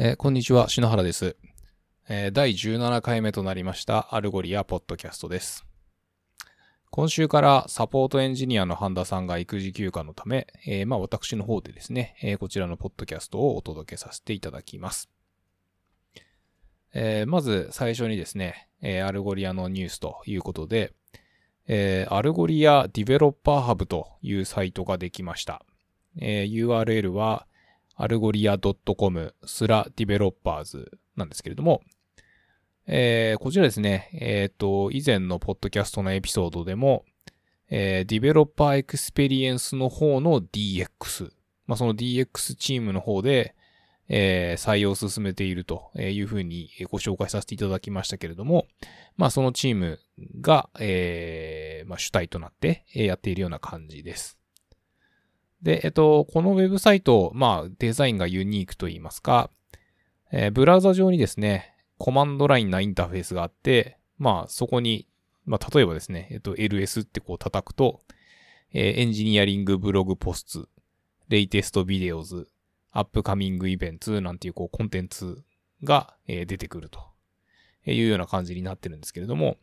えーこんにちは、篠原です、えー第17回目となりました Algolia ポッドキャストです。今週からサポートエンジニアの半田さんが育児休暇のため、えーまあ私の方でですね、えこちらのポッドキャストをお届けさせていただきます。えまず最初にですね、え Algolia のニュースということで、え Algolia Developer Hub というサイトができました。え URL は、アルゴリア .com スラディベロッパーズなんですけれども、えーこちらですね、えっ、と、以前のポッドキャストのエピソードでも、えー Developer Experience の方の DX、まあ、その DX チームの方で、えー採用を進めているというふうにご紹介させていただきましたけれども、まあ、そのチームが、えーまあ、主体となってやっているような感じです。で、えっと、このウェブサイト、まあ、デザインがユニークと言いますか、えーブラウザ上にですね、コマンドラインなインターフェースがあって、まあ、そこに、まあ、例えばですね、えっと、LS ってこう叩くと、えーエンジニアリングブログポスト、レイテストビデオズ、アップカミングイベントなんていうこうコンテンツが、えー出てくるというような感じになってるんですけれども、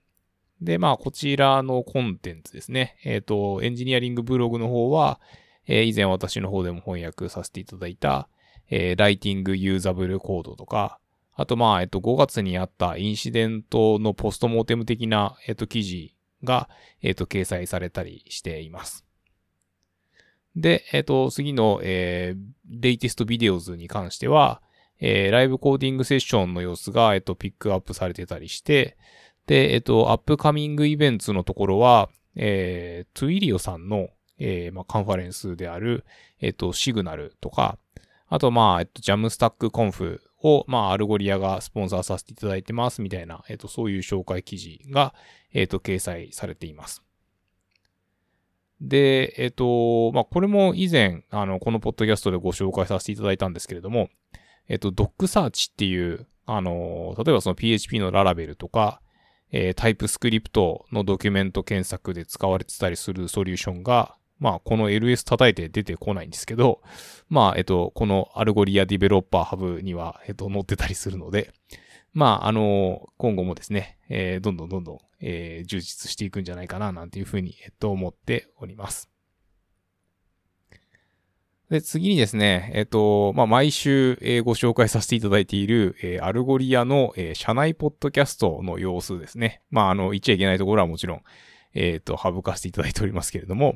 で、まあ、こちらのコンテンツですね。えっ、と、エンジニアリングブログの方は、えー以前私の方でも翻訳させていただいた、えーライティングユーザブルコードとか、あと、まあ、えっと、5月にあったインシデントのポストモーテム的な、えっと、記事が、えっと、掲載されたりしています。で、えっと、次の、えー、レイテストビデオズに関しては、えーライブコーディングセッションの様子が、えっと、ピックアップされてたりして、で、えっと、アップカミングイベントのところは、えー、 Twilio さんの、えーまあ、カンファレンスである、えっと、 SIGNAL とか、あと、まあ、えっと、 Jamstack Conf を、まあ、 Algolia がスポンサーさせていただいてます、みたいな、えっと、そういう紹介記事が、えっと、掲載されています。で、えっと、まあ、これも以前、あの、このポッドキャストでご紹介させていただいたんですけれども、えっと、 DocSearch っていう、あの、例えばその PHP の Laravel とか、えー TypeScript のドキュメント検索で使われてたりするソリューションが、まあ、この LS 叩いて出てこないんですけど、まあ、えっと、この Algolia Developer Hub には、えっと、載ってたりするので、まあ、あの、今後もですね、えーどんどんどんどん、えー充実していくんじゃないかな、なんていうふうに、えっと、思っております。で、次にですね、えっと、まあ、毎週、えーご紹介させていただいている、えー Algolia の、えー社内ポッドキャストの様子ですね。まあ、あの、言っちゃいけないところはもちろん、えっ、と、省かせていただいておりますけれども、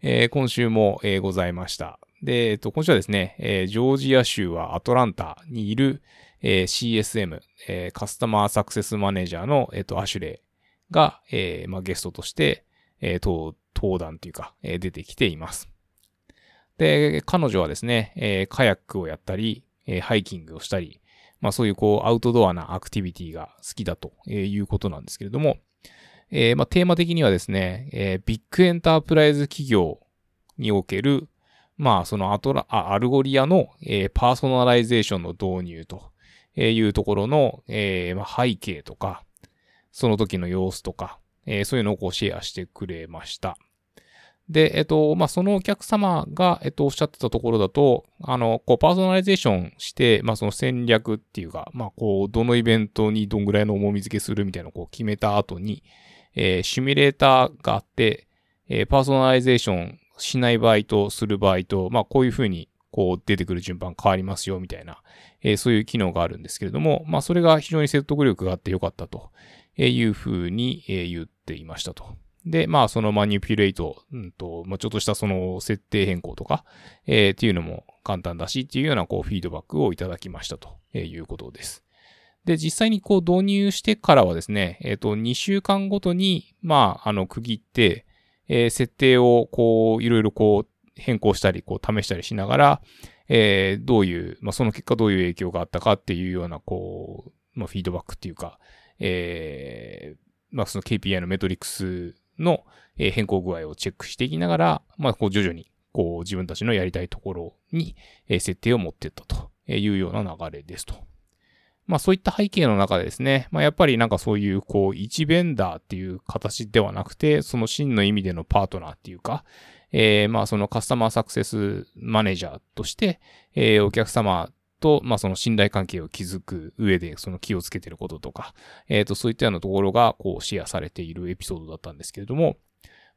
えー今週も、えーございました。で、えっ、と、今週はですね、えージョージア州はアトランタにいる、えー CSM、えーカスタマーサクセスマネージャーの、えっ、と、アシュレイが、えーまあ、ゲストとして、えー登登壇というか、えー出てきています。で、彼女はですね、えーカヤックをやったり、えーハイキングをしたり、まあそういうこうアウトドアなアクティビティが好きだということなんですけれども、えーまあテーマ的にはですね、えー big enterprise 企業における、まあそのアトラ、 Algolia の、えー personalization の導入というところの、えーまあ背景とか、その時の様子とか、えーそういうのをこうシェアしてくれました。で、えっと、まあ、そのお客様が、えっと、おっしゃってたところだと、あの、こう、 personalization して、まあ、その戦略っていうか、まあ、こう、どのイベントにどんぐらいの重み付けするみたいなのをこう決めた後に、えーシミュレーターがあって、えー personalization しない場合とする場合と、まあ、こういうふうに、こう、出てくる順番変わりますよ、みたいな、えーそういう機能があるんですけれども、まあ、それが非常に説得力があってよかったというふうに、えー言っていましたと。で、まあ、その manipulate、うんと、まあ、ちょっとしたその設定変更とか、えーっていうのも簡単だしっていうようなこうフィードバックをいただきましたということです。で、実際にこう導入してからはですね、えっ、と、2週間ごとに、まあ、あの、区切って、えー設定をこう、いろいろこう、変更したり、こう、試したりしながら、えーどういう、まあ、その結果どういう影響があったかっていうような、こう、まあ、フィードバックっていうか、えーまあ、その KPI のメトリックスの変更具合をチェックしていきながら、まあ、こう徐々に、こう自分たちのやりたいところに、設定を持っていったというような流れですと。まあそういった背景の中でですね、まあやっぱりなんかそういうこう一ベンダーっていう形ではなくて、その真の意味でのパートナーっていうか、えーまあそのカスタマーサクセスマネージャーとして、えーお客様と、まあ、その信頼関係を築く上で、その気をつけてることとか、えっ、ー、と、そういったようなところが、こう、シェアされているエピソードだったんですけれども、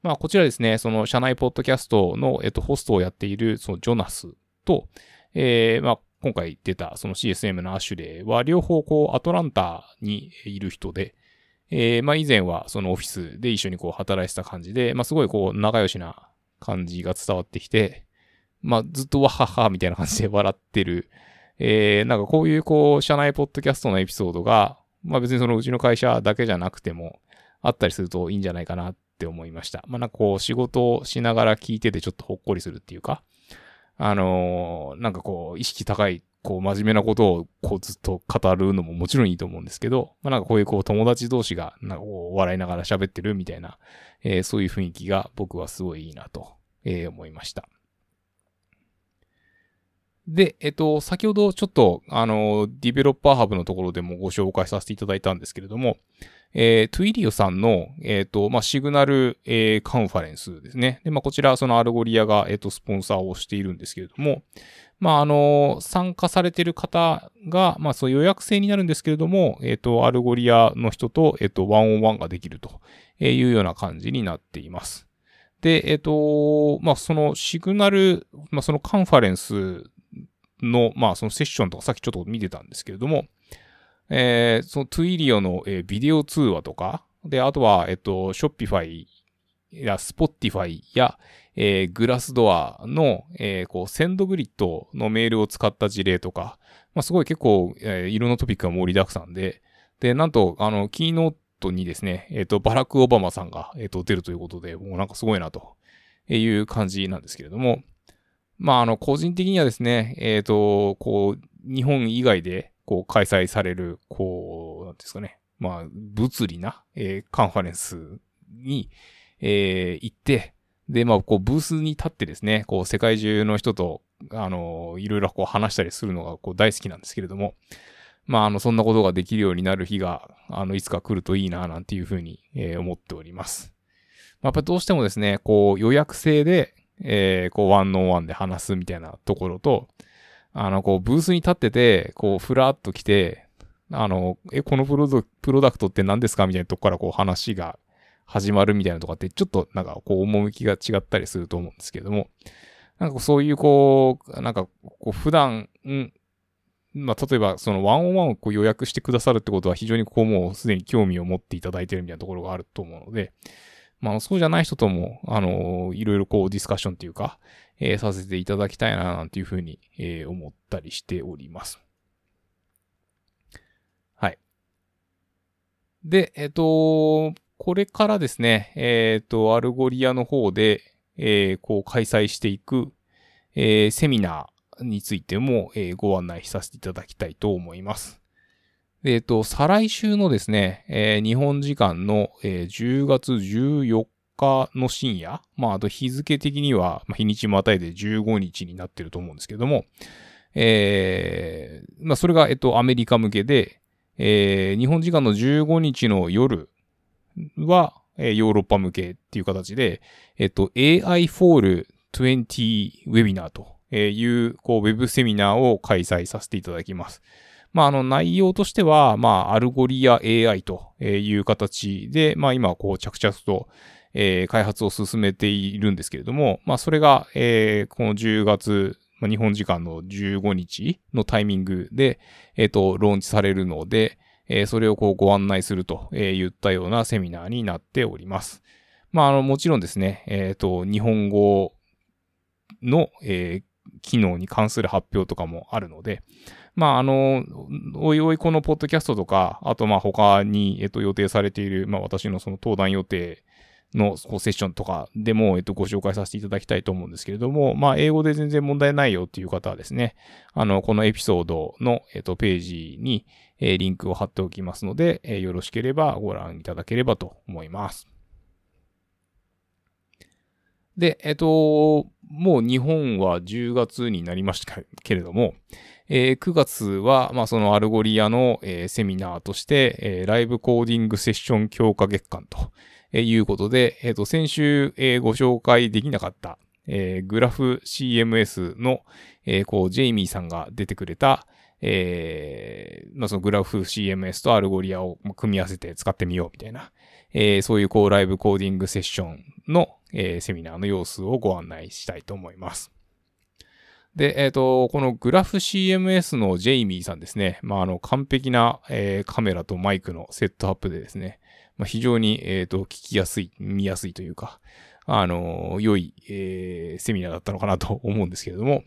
まあ、こちらですね、その社内ポッドキャストの、えっ、ー、と、ホストをやっている、そのジョナスと、えー、まあ、今回出た、その CSM のアッシュレイは、両方、こう、アトランタにいる人で、えー、まあ、以前は、そのオフィスで一緒にこう、働いてた感じで、まあ、すごいこう、仲良しな感じが伝わってきて、まあ、ずっとわははみたいな感じで 笑ってる、えー、なんかこういうこう、社内ポッドキャストのエピソードが、まあ別にそのうちの会社だけじゃなくても、あったりするといいんじゃないかなって思いました。まあなんかこう、仕事をしながら聞いててちょっとほっこりするっていうか、あのー、なんかこう、意識高い、こう、真面目なことを、こう、ずっと語るのももちろんいいと思うんですけど、まあなんかこういうこう、友達同士が、なんかこう、笑いながら喋ってるみたいな、えー、そういう雰囲気が僕はすごいいいなと、えー、思いました。で、えっと、先ほどちょっと、あの、 developer hub のところでもご紹介させていただいたんですけれども、えー、 Twilio さんの、えっ、ー、と、まあ、 SIGNAL、えー、カンファレンスですね。で、まあ、こちら、その Algolia が、えっ、ー、と、スポンサーをしているんですけれども、まあ、あの、参加されている方が、まあ、そう予約制になるんですけれども、えっ、と、 Algolia の人と、えっ、と、 one-on-one ができるというような感じになっています。で、えっ、と、まあ、その SIGNAL、まあ、そのカンファレンスの、まあそのセッションとかさっきちょっと見てたんですけれども、えー、その Twilio の、えー、ビデオ通話とか、で、あとは、えっと、 Shopify や Spotify や、えー、グラスドアの、えー、こう、センドグリッドのメールを使った事例とか、まあ、すごい結構、えー、いろんなトピックが盛りだくさんで、で、なんと、あの、キーノートにですね、えっ、ー、と、バラク・オバマさんが、えっ、ー、と、出るということで、もうなんかすごいな、という感じなんですけれども、まあ、あの、個人的にはですね、えっ、ー、と、こう、日本以外で、こう、開催される、こう、なんですかね、まあ、物理な、えー、カンファレンスに、えー、行って、で、まあ、こう、ブースに立ってですね、こう、世界中の人と、あの、いろいろこう話したりするのが、こう、大好きなんですけれども、まあ、あの、そんなことができるようになる日が、あの、いつか来るといいな、なんていうふうに、えー、思っております。まあ、やっぱどうしてもですね、こう、予約制で、えー、こう、ワンオンワンで話すみたいなところと、あの、こう、ブースに立ってて、こう、ふらっと来て、あの、え、このプロプロダクトって何ですかみたいなとこからこう話が始まるみたいなとかって、ちょっとなんかこう、趣が違ったりすると思うんですけれども、なんかそういうこう、なんかこう、普段、んまあ、例えばそのワンオンワンをこう予約してくださるってことは非常にこうもうすでに興味を持っていただいてるみたいなところがあると思うので、まあ、そうじゃない人とも、あの、いろいろこうディスカッションっていうか、えー、させていただきたいな、なんていうふうに、えー、思ったりしております。はい。で、えっ、ー、と、これからですね、えっ、と、 Algolia の方で、えこう開催していく、えセミナーについても、えご案内させていただきたいと思います。えっ、ー、と、再来週のですね、えー、日本時間の、えー、10月14日の深夜、まあ、あと日付的には、まあ、日にちまたいで15日になってると思うんですけども、えー、まあ、それが、えっと、アメリカ向けで、えー、日本時間の15日の夜は、えー、ヨーロッパ向けっていう形で、えっと、AI for 20 webinar という、こう、ウェブセミナーを開催させていただきます。まあ、あの内容としては、まあ、 Algolia AI という形で、まあ、今、こう、着々と、えー、開発を進めているんですけれども、まあ、それが、えー、この10月、まあ、日本時間の15日のタイミングで、えっ、ー、と、ローンチされるので、えー、それをこうご案内すると言ったようなセミナーになっております。まあ、あの、もちろんですね、えっ、ー、と、日本語の、えー、機能に関する発表とかもあるので、まあ、あの、おいおいこのポッドキャストとか、あとまあ他に、えっと、予定されている、まあ私のその登壇予定のこうセッションとかでも、えっと、ご紹介させていただきたいと思うんですけれども、まあ、英語で全然問題ないよっていう方はですね、あの、このエピソードの、えっと、ページに、え、リンクを貼っておきますので、え、よろしければご覧いただければと思います。で、えっと、もう日本は10月になりましたけれども、えー、9月は、まあ、その Algolia の、えー、セミナーとして、えー、 live coding session 強化月間ということで、えっ、と、先週、えー、ご紹介できなかった、えー、 GraphCMS の、えー、こう、ジェイミーさんが出てくれた、えー、まあ、そのグラフ CMS とアルゴリアを組み合わせて使ってみようみたいな、えー、そういうこう live coding session の、えー、セミナーの様子をご案内したいと思います。で、えっ、ー、と、このグラフ CMS のジェイミーさんですね。まあ、あの、完璧な、えー、カメラとマイクのセットアップでですね、まあ、非常に、えっ、ー、と、聞きやすい、見やすいというか、あの、良い、えー、セミナーだったのかなと思うんですけれども、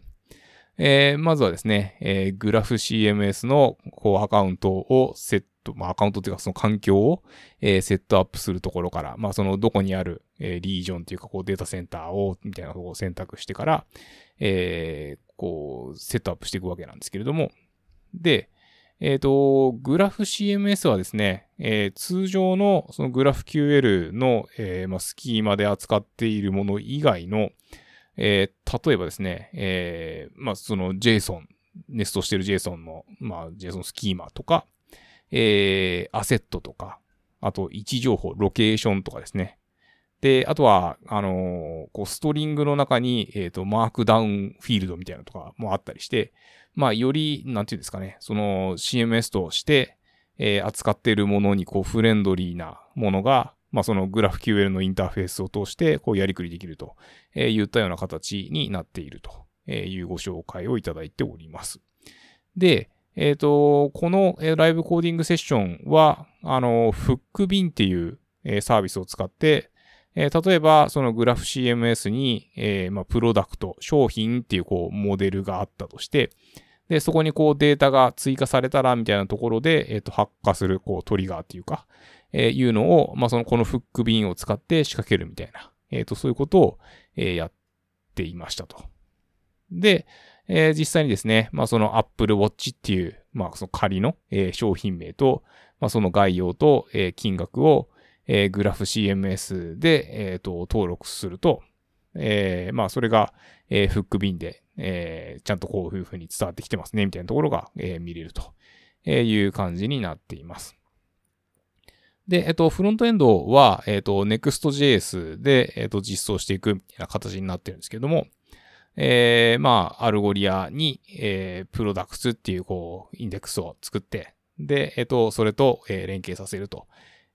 えー、まずはですね、えー、 GraphCMS の、こう、アカウントをセット、まあ、アカウントというかその環境を、えー、セットアップするところから、まあ、そのどこにある、えー、リージョンというか、こう、データセンターを、みたいなところを選択してから、えー、こう、セットアップしていくわけなんですけれども、で、えっ、ー、と、 GraphCMS はですね、えー、通常のそのグラフ QL の、えーまあ、スキーマで扱っているもの以外の、えー、例えばですね、えー、まあ、その JSON、ネストしてる JSON の、まあ、JSON スキーマとか、えー、アセットとか、あと位置情報、ロケーションとかですね。で、あとは、あのー、こう、ストリングの中に、えっ、ー、と、マークダウンフィールドみたいなのとかもあったりして、まあ、より、なんていうんですかね、その CMS として、えー、扱っているものに、こう、フレンドリーなものが、まあ、そのグラフ QL のインターフェースを通して、こう、やりくりできると、え言ったような形になっているというご紹介をいただいております。で、えっ、ー、と、このライブコーディングセッションは、あの、フックビンっていうサービスを使って、えー、例えば、そのグラフ CMS に、えー、まあ、プロダクト、商品っていうこう、モデルがあったとして、で、そこにこうデータが追加されたら、みたいなところで、えっ、ー、と、発火する、こう、トリガーっていうか、えー、いうのを、まあ、その、このフックビンを使って仕掛けるみたいな、えっ、と、そういうことを、えー、やっていましたと。で、えー、実際にですね、まあ、その Apple Watch っていう、まあ、その仮の、えー、商品名と、まあ、その概要と、えー、金額を、えー、グラフ CMS で、えっ、と、登録すると、えー、まあ、それが、えー、フックビンで、えー、ちゃんとこういう風に伝わってきてますね、みたいなところが、えー、見れるという感じになっています。で、えっと、フロントエンドは、えっと、Next.js で、えっと、実装していくみたいな形になってるんですけども、えー、まあ、 Algolia に、えー、 products っていう、こう、インデックスを作って、で、えっと、それと、えー、連携させると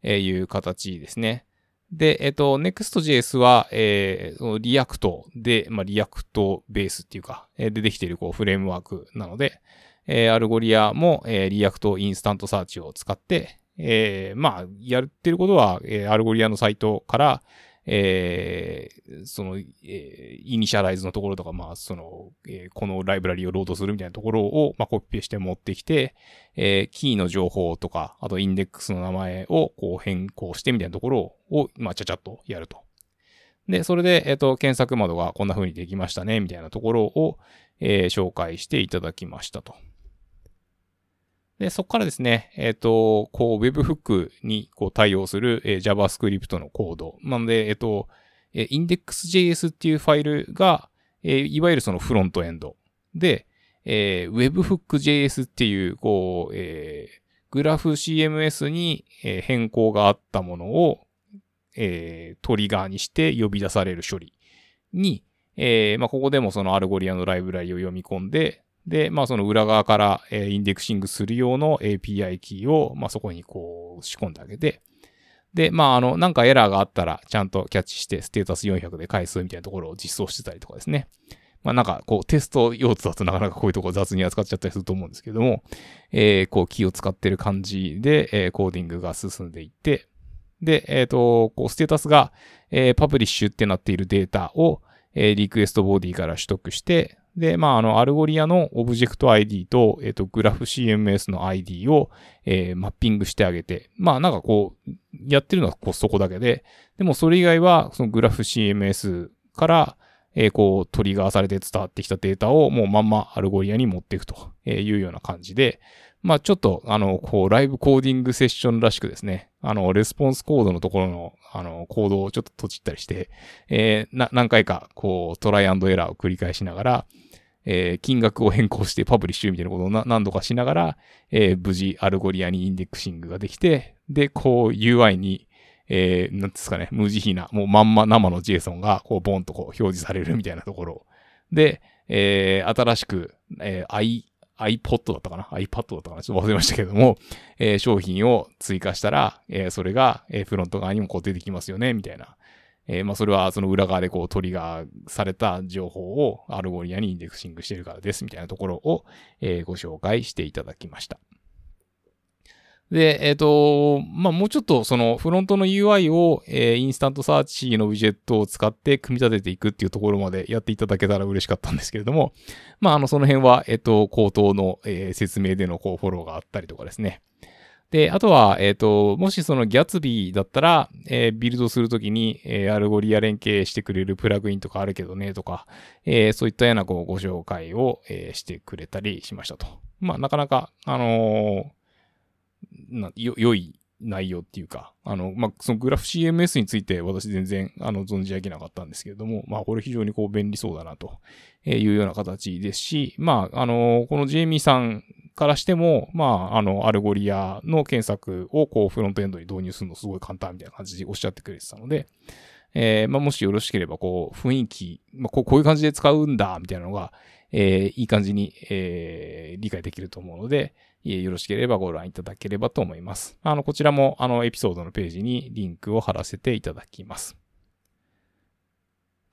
いう形ですね。で、えっと、Next.js は、えー、 React で、まあ、 React ベースっていうか、でできている、こう、フレームワークなので、えー、 Algolia も、えー、 React InstantSearch を使って、えー、まあ、やってることは、えー、 Algolia のサイトから、えー、その、えー、 initialize のところとか、まあ、その、えー、このライブラリをロードするみたいなところを、まあ、コピペして持ってきて、えー、キーの情報とか、あとインデックスの名前をこう変更してみたいなところを、まあ、ちゃちゃっとやると。で、それで、えっ、ー、と、検索窓がこんな風にできましたね、みたいなところを、えー、紹介していただきましたと。で、そこからですね、えっ、ー、と、こう、Webhook にこう対応する、えー、JavaScript のコード。なので、えっ、ー、と、え index.js っていうファイルが、えいわゆるそのフロントエンド。で、え Webhook.js っていう、こう、えグラフ CMS に、え変更があったものを、えトリガーにして呼び出される処理に、えまあ、ここでもその Algolia のライブラリを読み込んで、で、まあその裏側から、え indexing する用の API キーを、まあそこにこう仕込んであげて、で、まああの、なんかエラーがあったらちゃんとキャッチしてステータス400で返すみたいなところを実装してたりとかですね。まあなんかこうテスト用途だとなかなかこういうところ雑に扱っちゃったりすると思うんですけども、えー、こう気を使ってる感じで、えー、コーディングが進んでいって、で、えっ、ー、と、こうステータスが、えー、 publish ってなっているデータを、えー、リクエストボディから取得して、で、まあ、あの、 Algolia のオブジェクト ID と、えっ、ー、と、 GraphCMS の ID を、えー、マッピングしてあげて、まあ、なんかこう、やってるのはこうそこだけで、でもそれ以外は、そのグラフ CMS から、えー、こう、トリガーされて伝わってきたデータをもうまんま Algolia に持っていくというような感じで、まあちょっと、あの、こう、ライブコーディングセッションらしくですね、あの、レスポンスコードのところの、あの、コードをちょっと閉じったりして、えー、な、何回か、こう、トライエラーを繰り返しながら、えー、金額を変更して publish みたいなことを何度かしながら、えー、無事 Algolia に indexing ができて、で、こう UI に、えー、なんですかね、無慈悲な、もうまんま生の JSON が、こう、ボンとこう表示されるみたいなところ。で、えー、新しく、えー、iPod だったかな ?iPad だったかな？ちょっと忘れましたけども、えー、商品を追加したら、えー、それが、えー、フロント側にもこう出てきますよね、みたいな。えー、まあ、それはその裏側でこうトリガーされた情報を Algolia に indexing してるからです、みたいなところを、えー、ご紹介していただきました。で、えっ、ー、と、まあ、もうちょっとそのフロントの UI を、えー、 InstantSearch のウィジェットを使って組み立てていくっていうところまでやっていただけたら嬉しかったんですけれども、まあ、あの、その辺は、えっ、ー、と、口頭の、えー、説明でのこうフォローがあったりとかですね。で、あとは、えっ、ー、と、もしその Gatsby だったら、えー、ビルドするときに、えー、 Algolia 連携してくれるプラグインとかあるけどね、とか、えー、そういったようなこうご紹介を、えー、してくれたりしましたと。まあ、なかなか、あのな、よ、良い内容っていうか、あの、まあ、そのグラフ CMS について私全然、あの、存じ上げなかったんですけれども、まあ、これ非常にこう便利そうだなというような形ですし、まあ、あの、このジェイミーさんからしても、まあ、あの、 Algolia の検索をこうフロントエンドに導入するのすごい簡単みたいな感じでおっしゃってくれてたので、えー、まあ、もしよろしければ、こう、雰囲気、まあ、こうこういう感じで使うんだ、みたいなのが、えー、いい感じに、えー、理解できると思うので、よろしければご覧いただければと思います。あの、こちらも、あの、エピソードのページにリンクを貼らせていただきます。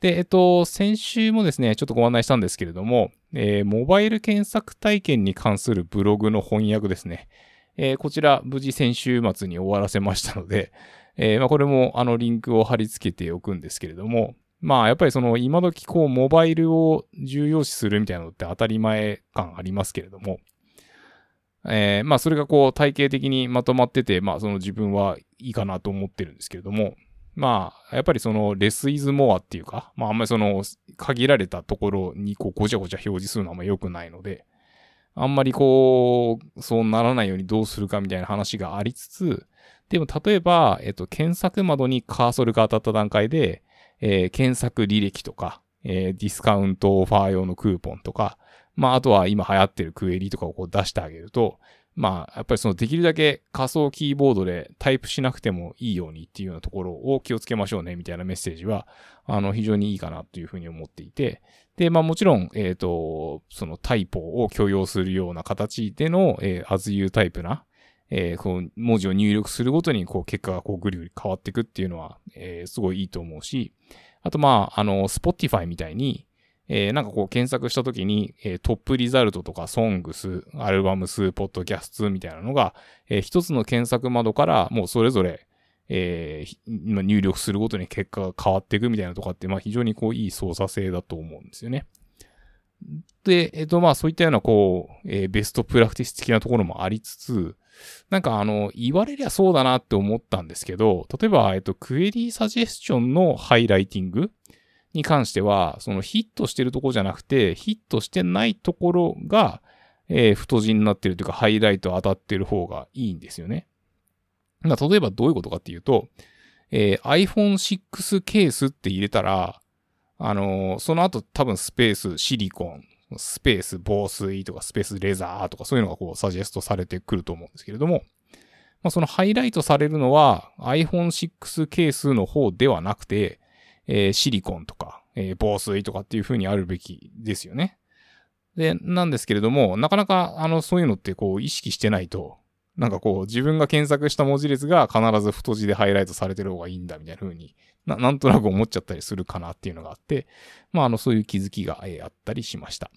で、えっと、先週もですね、ちょっとご案内したんですけれども、えー、モバイル検索体験に関するブログの翻訳ですね。えー、こちら、無事先週末に終わらせましたので、えー、まあ、これも、あの、リンクを貼り付けておくんですけれども、まあ、やっぱりその、今時こう、モバイルを重要視するみたいなのって当たり前感ありますけれども、えー、まあそれがこう体系的にまとまってて、まあその自分はいいかなと思ってるんですけれども、まあやっぱりそのレスイズモアっていうか、まああんまりその限られたところにこうごちゃごちゃ表示するのはあんま良くないので、あんまりこう、そうならないようにどうするかみたいな話がありつつ、でも例えば、えっと、検索窓にカーソルが当たった段階で、えー、検索履歴とか、えー、ディスカウントオファー用のクーポンとか、まあ、あとは今流行ってるクエリとかをこう出してあげると、まあ、やっぱりそのできるだけ仮想キーボードでタイプしなくてもいいようにっていうようなところを気をつけましょうねみたいなメッセージは、あの、非常にいいかなというふうに思っていて、で、まあもちろん、えっ、ー、と、そのタイプを許容するような形での、えー、as you タイプな、えー、こう、文字を入力するごとに、こう、結果がこう、ぐりぐり変わっていくっていうのは、えー、すごいいいと思うし、あと、まあ、あの、Spotify みたいに、えー、なんかこう検索したときに、えー、トップリザルトとかソングス、アルバムス、ポッドキャストみたいなのが、えー、一つの検索窓からもうそれぞれ、えー、入力するごとに結果が変わっていくみたいなとかって、まあ非常にこういい操作性だと思うんですよね。で、えっ、とまあそういったようなこう、えー、ベストプラクティス的なところもありつつ、なんかあの、言われりゃそうだなって思ったんですけど、例えば、えっと、クエリーサジェスチョンのハイライティングに関しては、そのヒットしてるところじゃなくて、ヒットしてないところが、えー、太字になってるというか、ハイライト当たってる方がいいんですよね。例えばどういうことかっていうと、えー、iPhone 6ケースって入れたら、あのー、その後多分スペースシリコン、スペース防水とかスペースレザーとかそういうのがこうサジェストされてくると思うんですけれども、まあ、そのハイライトされるのは iPhone 6ケースの方ではなくて、えー、シリコンとか、えー、防水とかっていう風にあるべきですよね。で、なんですけれども、なかなか、あの、そういうのってこう、意識してないと、なんかこう、自分が検索した文字列が必ず太字でハイライトされてる方がいいんだ、みたいな風にな、なんとなく思っちゃったりするかなっていうのがあって、まあ、あの、そういう気づきが、えー、あったりしました。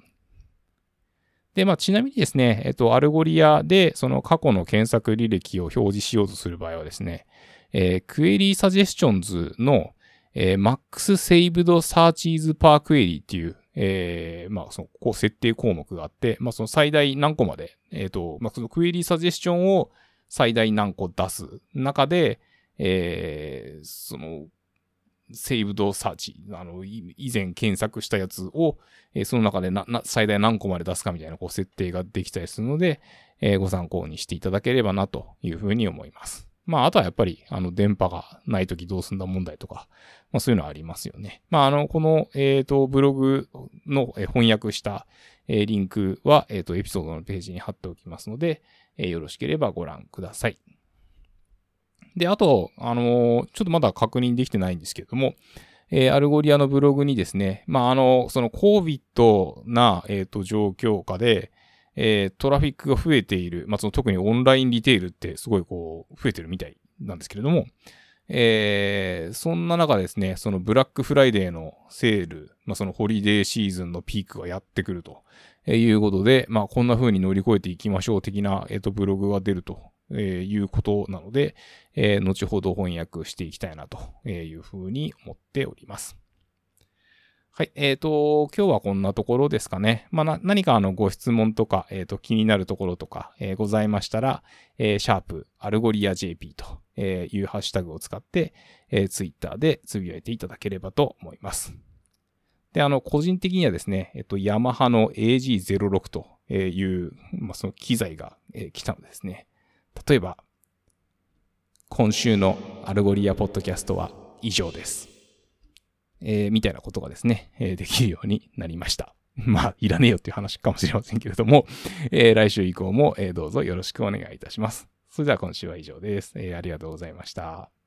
で、まあ、ちなみにですね、えっと、 Algolia で、その過去の検索履歴を表示しようとする場合はですね、えー、 Query Suggestions の、えー、Max Saved Searches per Query っていう、えー、まあ、その、こう、設定項目があって、まあ、その最大何個まで、えっ、ー、と、まあ、そのクエリーサジェスチョンを最大何個出す中で、えー、その、セーブドサーチ、あの、以前検索したやつを、えー、その中でな、な、最大何個まで出すかみたいな、こう、設定ができたりするので、えー、ご参考にしていただければな、というふうに思います。まあ、あとはやっぱり、あの、電波がないときどうすんだ問題とか、まあ、そういうのはありますよね。まあ、あの、この、えっ、と、ブログの翻訳した、えー、リンクは、えっ、と、エピソードのページに貼っておきますので、えー、よろしければご覧ください。で、あと、あのちょっとまだ確認できてないんですけれども、えー、 Algolia のブログにですね、まあ、あの、その COVID な、えっ、と、状況下で、えー、トラフィックが増えている、まあ、その特に online retail ってすごいこう、増えてるみたいなんですけれども、えー、そんな中ですね、そのブラックフライデーのセール、まあ、そのホリデーシーズンのピークがやってくると。いうことで、まあ、こんな風に乗り越えていきましょう的な、えっ、ー、と、ブログが出ると。いうことなので、えー、後ほど翻訳していきたいなと。いう風に思っております。はい。えっ、ー、と、今日はこんなところですかね。まあ、何かあのご質問とか、えっ、ー、と、気になるところとか、えー、ございましたら、えー、シャープ、 Algolia JP というハッシュタグを使って、えー、ツイッターでつぶやいていただければと思います。で、あの、個人的にはですね、えっと、ヤマハの AG06 という、まあ、その機材が、えー、来たのですね。例えば、今週の Algolia ポッドキャストは以上です。えー、みたいなことがですね、え、できるようになりました。まあ、いらねえよっていう話かもしれませんけれども、え、来週以降も、え、どうぞよろしくお願いいたします。それでは今週は以上です。え、ありがとうございました。